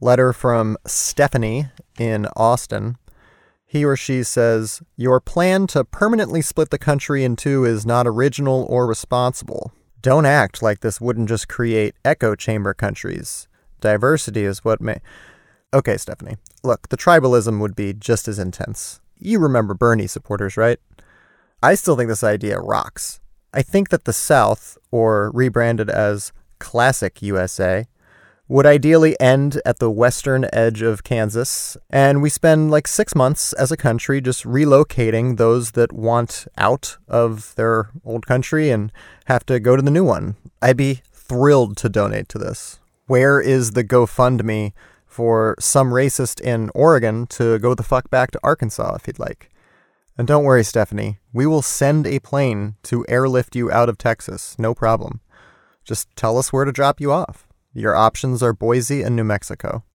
letter from Stephanie in Austin. He or she says, Your plan to permanently split the country in two is not original or responsible. Don't act like this wouldn't just create echo chamber countries. Diversity is what may. Okay, Stephanie. Look, the tribalism would be just as intense. You remember Bernie supporters, right? I still think this idea rocks. I think that the South, or rebranded as Classic USA, would ideally end at the western edge of Kansas, and we spend like six months as a country just relocating those that want out of their old country and have to go to the new one. I'd be thrilled to donate to this. Where is the GoFundMe for some racist in Oregon to go the fuck back to Arkansas if he'd like? And don't worry, Stephanie, we will send a plane to airlift you out of Texas, no problem. Just tell us where to drop you off. Your options are Boise and New Mexico.